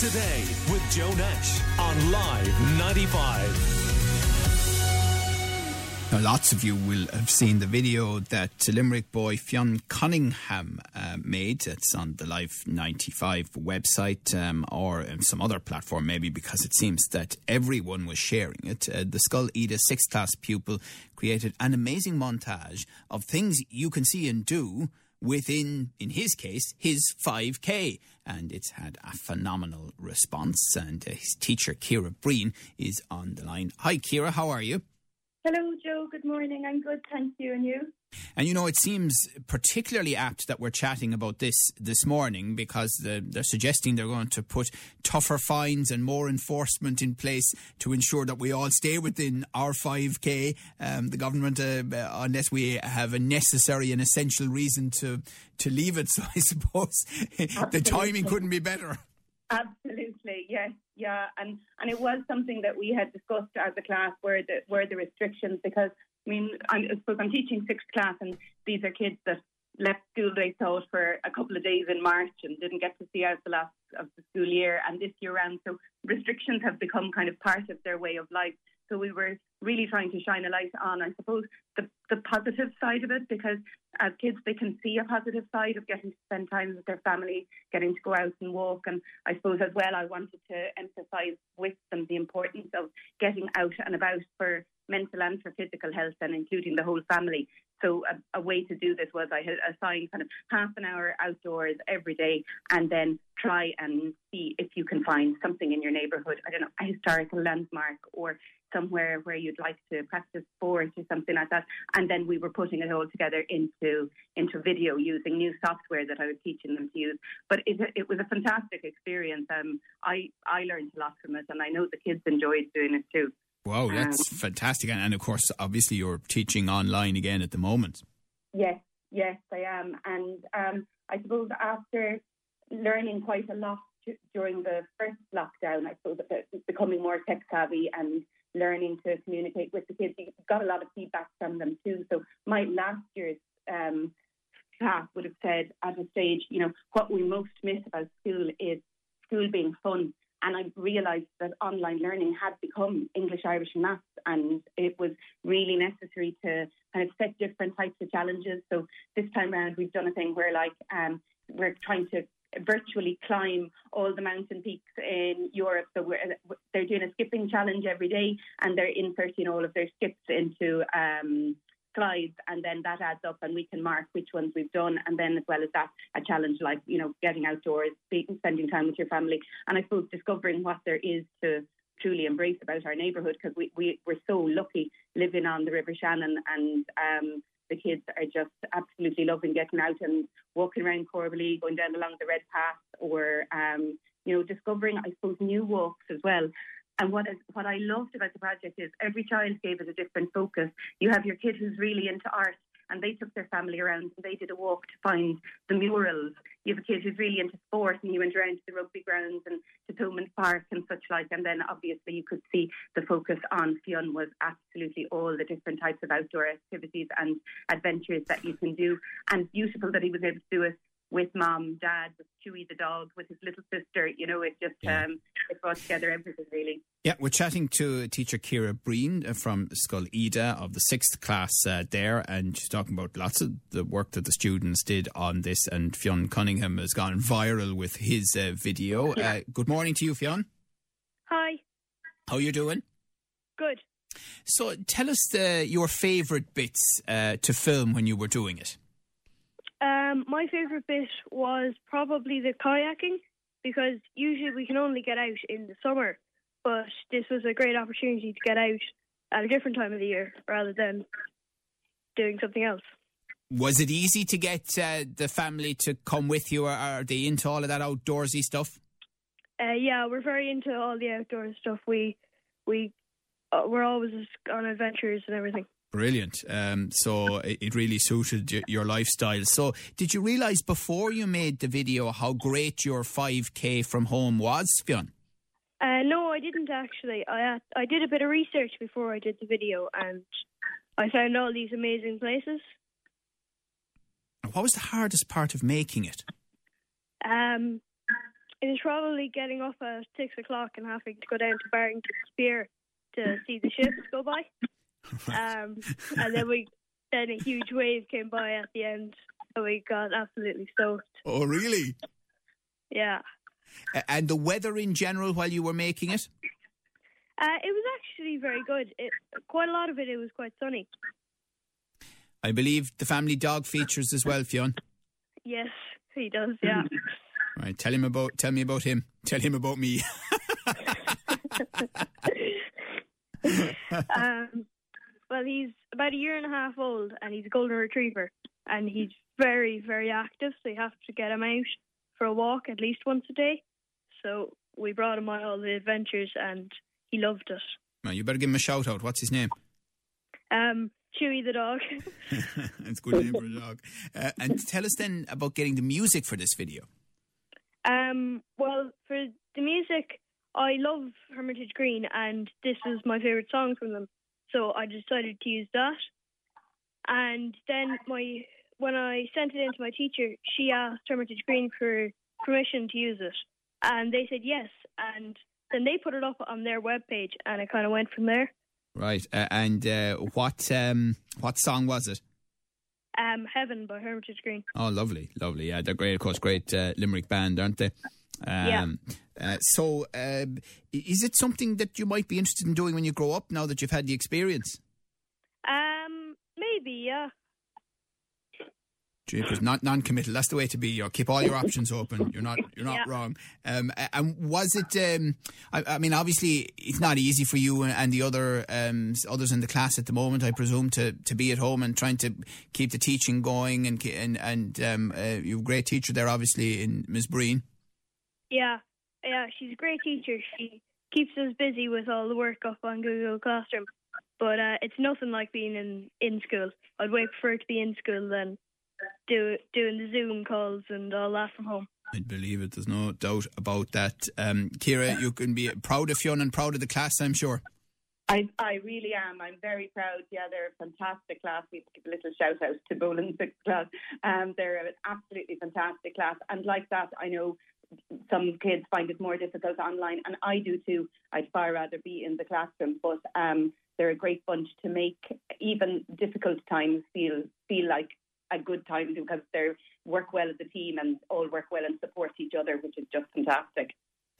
Today with Joe Nash on Live 95. Now, lots of you will have seen the video that Limerick boy Fionn Cunningham uh, made. It's on the Live 95 website um, or some other platform, maybe, because it seems that everyone was sharing it. Uh, the Scoil Ida sixth class pupil created an amazing montage of things you can see and do within, in his case, his 5K. And it's had a phenomenal response. And uh, his teacher, Kira Breen, is on the line. Hi, Kira, how are you? Hello, Joe. Good morning. I'm good, thank you. And you? And you know, it seems particularly apt that we're chatting about this this morning because the, they're suggesting they're going to put tougher fines and more enforcement in place to ensure that we all stay within our 5k. Um, the government, uh, unless we have a necessary and essential reason to to leave it. So I suppose the timing couldn't be better. Absolutely, yes, yeah, and and it was something that we had discussed as a class where the where the restrictions because I mean I'm, I suppose I'm teaching sixth class and these are kids that left school they thought for a couple of days in March and didn't get to see out the last of the school year and this year round so restrictions have become kind of part of their way of life. So we were really trying to shine a light on, I suppose, the, the positive side of it because as kids they can see a positive side of getting to spend time with their family, getting to go out and walk. And I suppose as well I wanted to emphasise with them the importance of getting out and about for mental and for physical health and including the whole family. So a, a, way to do this was I had assigned kind of half an hour outdoors every day and then try and see if you can find something in your neighbourhood, I don't know, a historical landmark or somewhere where you'd like to practice sport or something like that. And then we were putting it all together into into video using new software that I was teaching them to use. But it, it was a fantastic experience. Um, I I learned a lot from it, and I know the kids enjoyed doing it too. Wow, that's um, fantastic! And, and of course, obviously, you're teaching online again at the moment. Yes, yes, I am, and um, I suppose after learning quite a lot during the first lockdown, I suppose becoming more tech savvy and learning to communicate with the kids. You got a lot of feedback from them too. So my last year's um, class would have said at a stage, you know, what we most miss about school is school being fun. And I realised that online learning had become English, Irish, and maths, and it was really necessary to kind of set different types of challenges. So this time around, we've done a thing where, like, um, we're trying to virtually climb all the mountain peaks in Europe. So they're doing a skipping challenge every day, and they're inserting all of their skips into um, slides, and then that adds up, and we can mark which ones we've done. And then, as well as that, a challenge like you know getting outdoors, spending time with your family, and I suppose discovering what there is to truly embrace about our neighbourhood because we, we we're so lucky living on the River Shannon and um, the kids are just absolutely loving getting out and walking around Corbally, going down along the Red Path, or um, you know, discovering, I suppose, new walks as well. And what is what I loved about the project is every child gave it a different focus. You have your kid who's really into art, and they took their family around and they did a walk to find the murals. You have a kid who's really into sport and you went around to the rugby grounds and to Thomond Park and such like. And then obviously you could see the focus on Fionn was absolutely all the different types of outdoor activities and adventures that you can do. And beautiful that he was able to do it with mom, dad, with Chewy the dog, with his little sister. You know, it just yeah. um, it brought together everything really. Yeah, we're chatting to teacher Kira Breen uh, from Scoil Ida of the sixth class uh, there, and she's talking about lots of the work that the students did on this. And Fionn Cunningham has gone viral with his uh, video. Yeah. Uh, good morning to you, Fionn. Hi. How are you doing? Good. So, tell us the, your favourite bits uh, to film when you were doing it. Um, my favourite bit was probably the kayaking because usually we can only get out in the summer, but this was a great opportunity to get out at a different time of the year rather than doing something else. Was it easy to get uh, the family to come with you, or are they into all of that outdoorsy stuff? Uh, yeah, we're very into all the outdoor stuff. We we uh, we're always on adventures and everything. Brilliant. Um, so it really suited your lifestyle. So, did you realise before you made the video how great your 5K from home was, Fionn? Uh, no, I didn't actually. I uh, I did a bit of research before I did the video, and I found all these amazing places. What was the hardest part of making it? Um, it was probably getting up at six o'clock and having to go down to Barrington's Pier to see the ships go by. Um, and then we then a huge wave came by at the end, and we got absolutely soaked. Oh, really? Yeah. A- And the weather in general while you were making it? Uh, it was actually very good. It, quite a lot of it, it was quite sunny. I believe the family dog features as well, Fionn. Yes, he does. Yeah. Right, tell him about. Tell me about him. Tell him about me. um, well, he's about a year and a half old, and he's a golden retriever, and he's very, very active. So you have to get him out for a walk at least once a day. So we brought him on all the adventures, and he loved it. Well, you better give him a shout out. What's his name? Um, Chewy the dog. it's a good name for a dog. Uh, and tell us then about getting the music for this video. Um, well, for the music, I love Hermitage Green, and this was my favorite song from them. So I decided to use that. And then my when I sent it in to my teacher, she asked Hermitage Green for permission to use it, and they said yes. And then they put it up on their webpage, and it kind of went from there. Right, uh, and uh, what um, what song was it? Um, Heaven by Hermitage Green. Oh, lovely, lovely. Yeah, they're great, of course, great uh, Limerick band, aren't they? Um, uh, so, um, is it something that you might be interested in doing when you grow up? Now that you've had the experience, Um, maybe yeah. because not non-committal. That's the way to be. You keep all your options open. You're not. You're not Yeah. wrong. Um, and was it? Um, I, I mean, obviously, it's not easy for you and, the other um, others in the class at the moment. I presume to, to be at home and trying to keep the teaching going and and and um, uh, you have a great teacher there, obviously, in Ms. Breen. Yeah, yeah, she's a great teacher. She keeps us busy with all the work up on Google Classroom. But uh, it's nothing like being in, in school. I'd way prefer to be in school than do doing the Zoom calls and all that from home. I believe it. There's no doubt about that. Um, Kira, you can be proud of Fionn and proud of the class, I'm sure. I, I really am. I'm very proud. Yeah, they're a fantastic class. We give a little shout out to Boland Sixth class. Um, they're an absolutely fantastic class. And like that, I know some kids find it more difficult online, and I do too. I'd far rather be in the classroom, but um, they're a great bunch to make even difficult times feel feel like a good time because they work well as a team and all work well and support each other, which is just fantastic.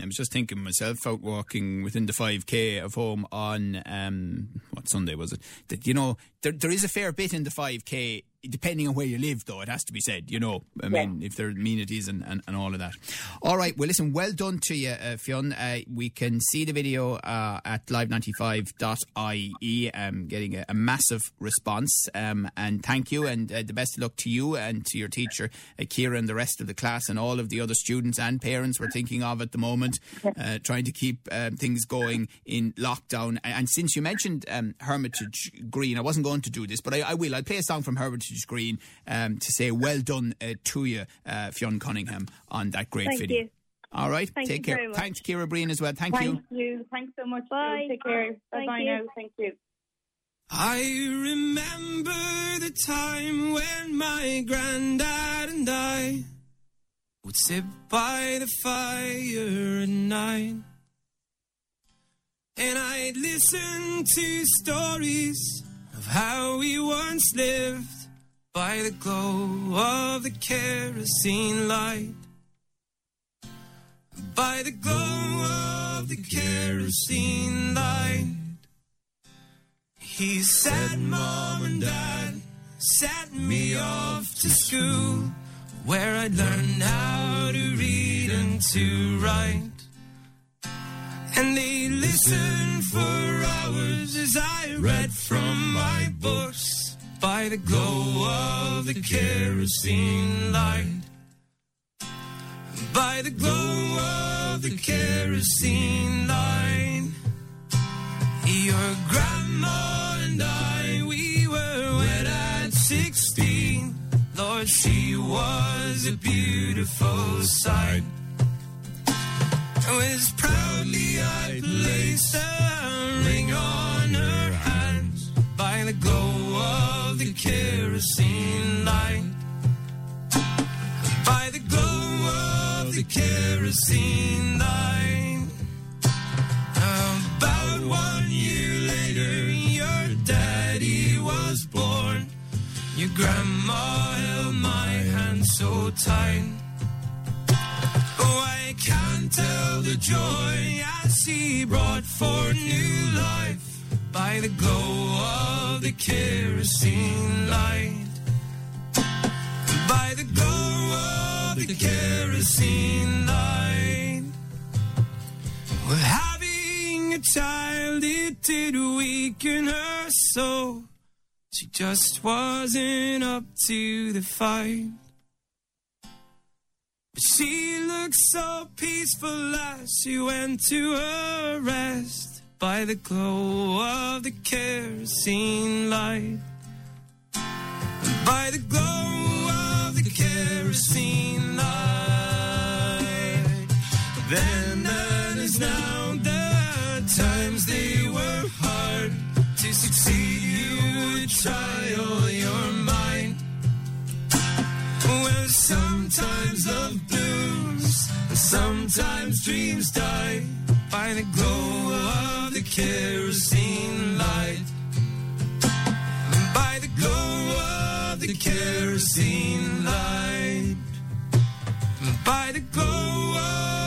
I was just thinking myself out walking within the 5k of home on um, what Sunday was it? That you know there there is a fair bit in the 5k depending on where you live though it has to be said you know I mean if there are amenities and, and, and all of that. All right, well listen, well done to you, uh, Fionn. Uh, we can see the video uh, at live95.ie, um, getting a, a massive response. Um, and thank you, and uh, the best of luck to you and to your teacher, uh, Kira, and the rest of the class, and all of the other students and parents we're thinking of at the moment, uh, trying to keep um, things going in lockdown. And, and since you mentioned um, Hermitage Green, I wasn't going to do this, but I, I will. I'll play a song from Hermitage Green um, to say well done uh, to you, uh, Fionn Cunningham, on that great Thank video. you. All right, Thank take you care. very much. Thanks, Kira Breen, as well. Thank, you. Thank you. Thanks so much. Bye. Take care. Bye bye now. Thank you. I remember the time when my granddad and I would sit by the fire at night. And I'd listen to stories of how we once lived by the glow of the kerosene light. By the glow of the kerosene light. He said, Mom and Dad sent me off to school where I'd learn how to read and to write. And they listened for hours as I read from by the glow of the kerosene light. By the glow of the kerosene light. Your grandma and I, we were wed at 16. Lord, she was a beautiful sight. Was proudly I placed a ring on her hand by the glow kerosene light. By the glow of the kerosene line. About one year later, your daddy was born. Your grandma held my hand so tight. Oh, I can't tell the joy as he brought forth new life by the glow of the kerosene light. By the glow of the kerosene light. We're having a child, it did weaken her soul. She just wasn't up to the fight. But she looked so peaceful as she went to her rest by the glow of the kerosene light. By the glow of the kerosene light. Then and as now, the times they were hard. To succeed, you would try all your might. Well, sometimes love blooms, sometimes dreams die by the glow of the kerosene light. By the glow of the kerosene light. By the glow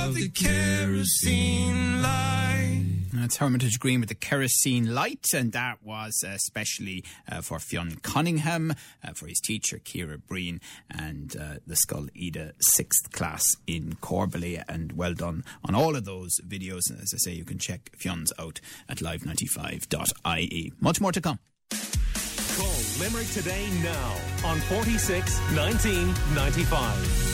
of the kerosene light. That's Hermitage Green with the kerosene light, and that was especially uh, for Fionn Cunningham, uh, for his teacher Kira Breen, and uh, the Scoil Ida sixth class in Corbally. And well done on all of those videos. And as I say, you can check Fionn's out at live95.ie. Much more to come. Call Limerick today now on 46 19 95.